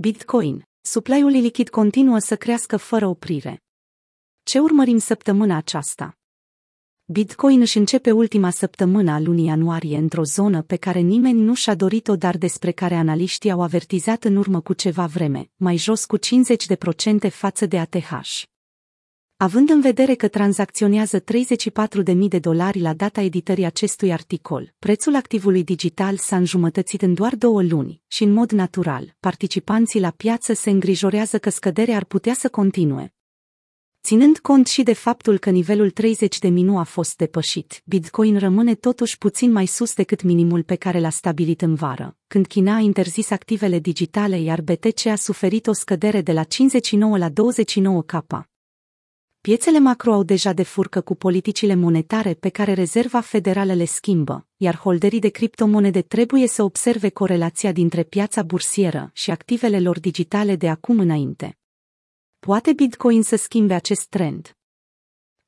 Bitcoin. Supply-ul lichid continuă să crească fără oprire. Ce urmărim săptămâna aceasta? Bitcoin își începe ultima săptămână a lunii ianuarie într-o zonă pe care nimeni nu și-a dorit-o, dar despre care analiștii au avertizat în urmă cu ceva vreme, mai jos cu 50% față de ATH. Având în vedere că tranzacționează 34.000 de dolari la data editării acestui articol, prețul activului digital s-a înjumătățit în doar două luni și, în mod natural, participanții la piață se îngrijorează că scăderea ar putea să continue. Ținând cont și de faptul că nivelul 30 de nu a fost depășit, Bitcoin rămâne totuși puțin mai sus decât minimul pe care l-a stabilit în vară, când China a interzis activele digitale iar BTC a suferit o scădere de la 59 la 29 capa. Piețele macro au deja de furcă cu politicile monetare pe care Rezerva Federală le schimbă, iar holderii de criptomonede trebuie să observe corelația dintre piața bursieră și activele lor digitale de acum înainte. Poate Bitcoin să schimbe acest trend?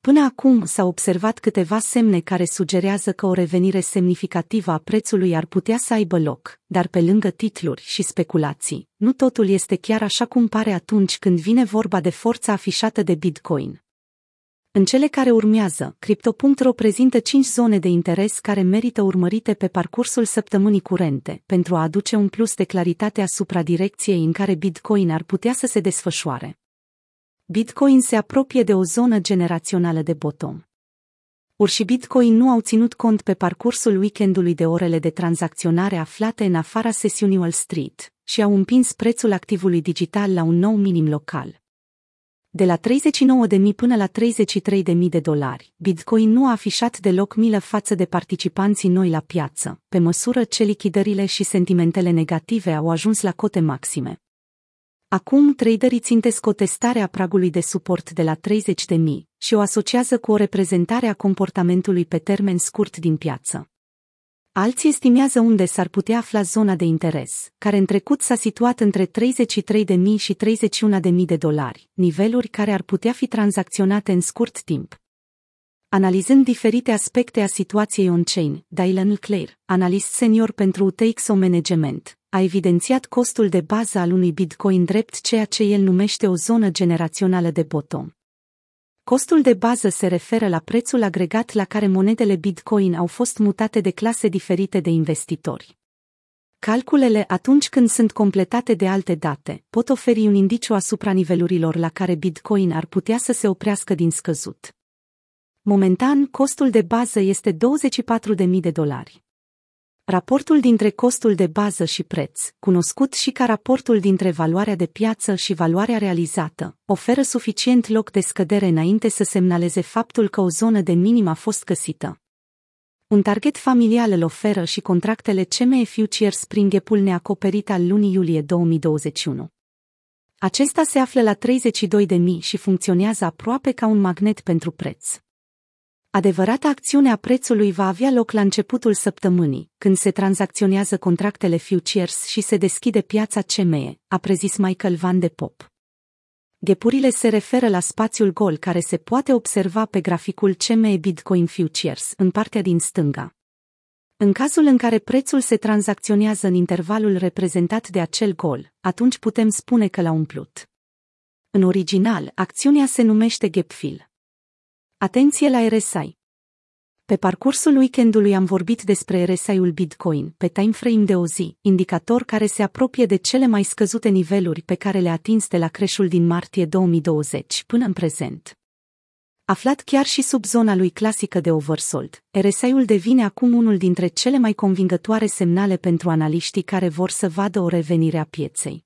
Până acum s-au observat câteva semne care sugerează că o revenire semnificativă a prețului ar putea să aibă loc, dar pe lângă titluri și speculații, nu totul este chiar așa cum pare atunci când vine vorba de forța afișată de Bitcoin. În cele care urmează, Crypto.ro prezintă 5 zone de interes care merită urmărite pe parcursul săptămânii curente, pentru a aduce un plus de claritate asupra direcției în care Bitcoin ar putea să se desfășoare. Bitcoin se apropie de o zonă generațională de bottom. Ur și Bitcoin nu au ținut cont pe parcursul weekendului de orele de tranzacționare aflate în afara sesiunii Wall Street și au împins prețul activului digital la un nou minim local. De la 39.000 până la 33.000 de dolari, Bitcoin nu a afișat deloc milă față de participanții noi la piață, pe măsură ce lichidările și sentimentele negative au ajuns la cote maxime. Acum traderii țintesc o testare a pragului de suport de la 30.000 și o asociază cu o reprezentare a comportamentului pe termen scurt din piață. Alții estimează unde s-ar putea afla zona de interes, care în trecut s-a situat între 33.000 și 31.000 de dolari, niveluri care ar putea fi tranzacționate în scurt timp. Analizând diferite aspecte a situației on-chain, Dylan Clare, analist senior pentru UTXO Management, a evidențiat costul de bază al unui Bitcoin drept ceea ce el numește o zonă generațională de bottom. Costul de bază se referă la prețul agregat la care monedele Bitcoin au fost mutate de clase diferite de investitori. Calculele, atunci când sunt completate de alte date, pot oferi un indiciu asupra nivelurilor la care Bitcoin ar putea să se oprească din scăzut. Momentan, costul de bază este 24.000 de dolari. Raportul dintre costul de bază și preț, cunoscut și ca raportul dintre valoarea de piață și valoarea realizată, oferă suficient loc de scădere înainte să semnaleze faptul că o zonă de minim a fost găsită. Un target familial îl oferă și contractele CME Futures Spring Apple neacoperit al lunii iulie 2021. Acesta se află la 32.000 și funcționează aproape ca un magnet pentru preț. Adevărata acțiune a prețului va avea loc la începutul săptămânii, când se tranzacționează contractele futures și se deschide piața CME, a prezis Michael Van de Pop. Ghepurile se referă la spațiul gol care se poate observa pe graficul CME Bitcoin Futures în partea din stânga. În cazul în care prețul se tranzacționează în intervalul reprezentat de acel gol, atunci putem spune că l-a umplut. În original, acțiunea se numește gap fill. Atenție la RSI! Pe parcursul weekendului am vorbit despre RSI-ul Bitcoin, pe timeframe de o zi, indicator care se apropie de cele mai scăzute niveluri pe care le-a atins de la creșul din martie 2020 până în prezent. Aflat chiar și sub zona lui clasică de oversold, RSI-ul devine acum unul dintre cele mai convingătoare semnale pentru analiștii care vor să vadă o revenire a pieței.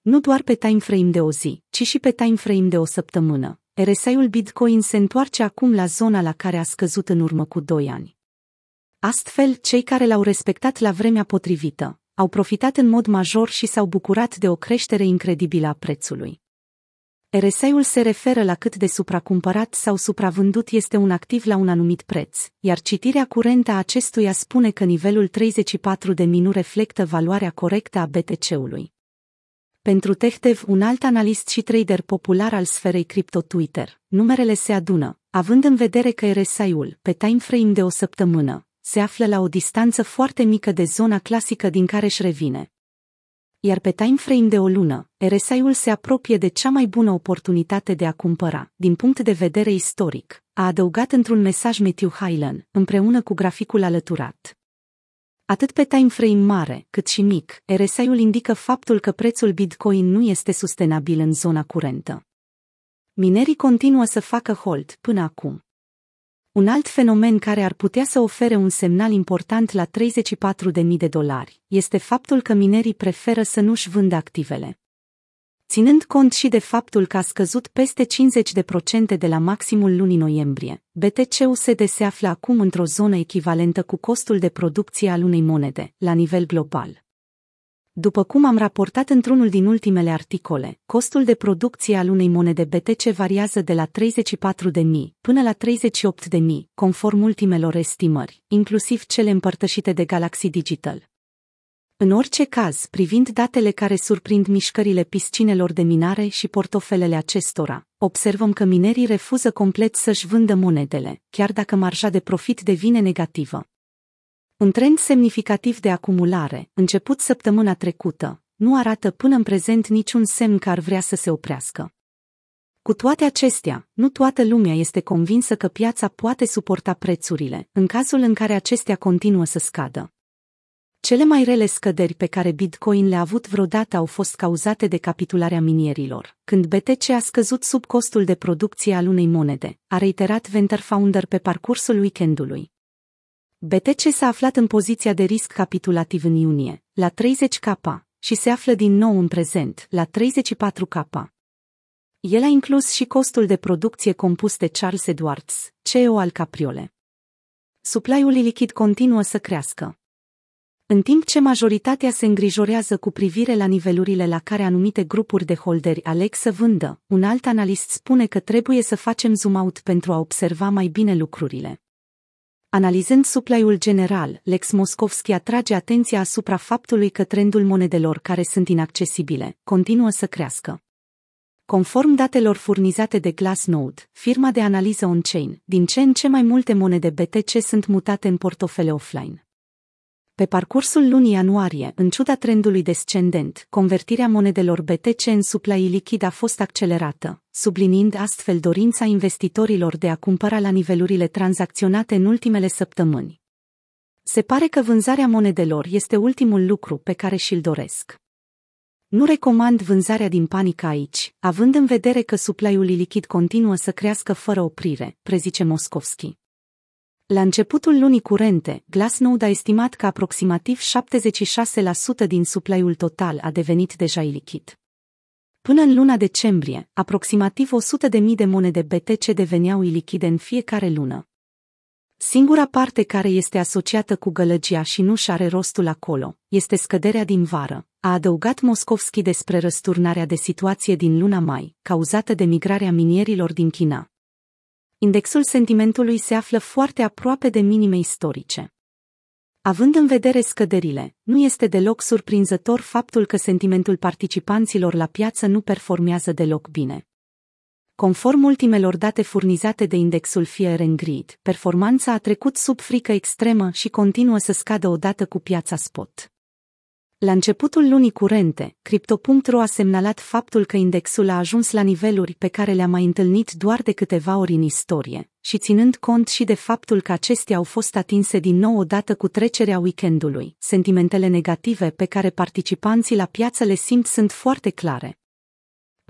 Nu doar pe timeframe de o zi, ci și pe timeframe de o săptămână, RSI-ul Bitcoin se întoarce acum la zona la care a scăzut în urmă cu 2 ani. Astfel, cei care l-au respectat la vremea potrivită, au profitat în mod major și s-au bucurat de o creștere incredibilă a prețului. RSI-ul se referă la cât de supracumpărat sau supravândut este un activ la un anumit preț, iar citirea curentă a acestuia spune că nivelul 34 de min nu reflectă valoarea corectă a BTC-ului. Pentru TechDev, un alt analist și trader popular al sferei cripto Twitter, numerele se adună, având în vedere că RSI-ul, pe timeframe de o săptămână, se află la o distanță foarte mică de zona clasică din care își revine. Iar pe time frame de o lună, RSI-ul se apropie de cea mai bună oportunitate de a cumpăra, din punct de vedere istoric, a adăugat într-un mesaj Matthew Hylan, împreună cu graficul alăturat. Atât pe time frame mare, cât și mic, RSI-ul indică faptul că prețul Bitcoin nu este sustenabil în zona curentă. Minerii continuă să facă hold până acum. Un alt fenomen care ar putea să ofere un semnal important la 34.000 de dolari este faptul că minerii preferă să nu-și vândă activele. Ținând cont și de faptul că a scăzut peste 50% de la maximul lunii noiembrie, BTC-USD se află acum într-o zonă echivalentă cu costul de producție al unei monede, la nivel global. După cum am raportat într-unul din ultimele articole, costul de producție al unei monede BTC variază de la 34.000 până la 38.000, conform ultimelor estimări, inclusiv cele împărtășite de Galaxy Digital. În orice caz, privind datele care surprind mișcările piscinelor de minare și portofelele acestora, observăm că minerii refuză complet să-și vândă monedele, chiar dacă marja de profit devine negativă. Un trend semnificativ de acumulare, început săptămâna trecută, nu arată până în prezent niciun semn că ar vrea să se oprească. Cu toate acestea, nu toată lumea este convinsă că piața poate suporta prețurile, în cazul în care acestea continuă să scadă. Cele mai rele scăderi pe care Bitcoin le-a avut vreodată au fost cauzate de capitularea minierilor, când BTC a scăzut sub costul de producție al unei monede, a reiterat Venter Founder pe parcursul weekendului. BTC s-a aflat în poziția de risc capitulativ în iunie, la 30K, și se află din nou în prezent, la 34K. El a inclus și costul de producție compus de Charles Edwards, CEO al Capriole. Supply-ul lichid continuă să crească. În timp ce majoritatea se îngrijorează cu privire la nivelurile la care anumite grupuri de holderi aleg să vândă, un alt analist spune că trebuie să facem zoom out pentru a observa mai bine lucrurile. Analizând supply-ul general, Lex Moskovski atrage atenția asupra faptului că trendul monedelor care sunt inaccesibile continuă să crească. Conform datelor furnizate de Glassnode, firma de analiză on-chain, din ce în ce mai multe monede BTC sunt mutate în portofele offline. Pe parcursul lunii ianuarie, în ciuda trendului descendent, convertirea monedelor BTC în supply lichid a fost accelerată, subliniind astfel dorința investitorilor de a cumpăra la nivelurile tranzacționate în ultimele săptămâni. Se pare că vânzarea monedelor este ultimul lucru pe care și-l doresc. Nu recomand vânzarea din panică aici, având în vedere că supply-ul lichid continuă să crească fără oprire, prezice Moscovski. La începutul lunii curente, Glassnode a estimat că aproximativ 76% din supply-ul total a devenit deja ilichid. Până în luna decembrie, aproximativ 100.000 de monede BTC deveneau ilichide în fiecare lună. Singura parte care este asociată cu gălăgia și nu și are rostul acolo, este scăderea din vară, a adăugat Moscovski despre răsturnarea de situație din luna mai, cauzată de migrarea minierilor din China indexul sentimentului se află foarte aproape de minime istorice. Având în vedere scăderile, nu este deloc surprinzător faptul că sentimentul participanților la piață nu performează deloc bine. Conform ultimelor date furnizate de indexul Fear and Greed, performanța a trecut sub frică extremă și continuă să scadă odată cu piața spot. La începutul lunii curente, Crypto.ro a semnalat faptul că indexul a ajuns la niveluri pe care le-a mai întâlnit doar de câteva ori în istorie, și ținând cont și de faptul că acestea au fost atinse din nou odată cu trecerea weekendului, sentimentele negative pe care participanții la piață le simt sunt foarte clare.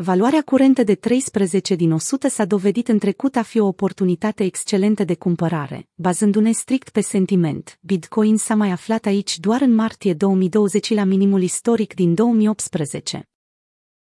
Valoarea curentă de 13 din 100 s-a dovedit în trecut a fi o oportunitate excelentă de cumpărare, bazându-ne strict pe sentiment. Bitcoin s-a mai aflat aici doar în martie 2020 la minimul istoric din 2018.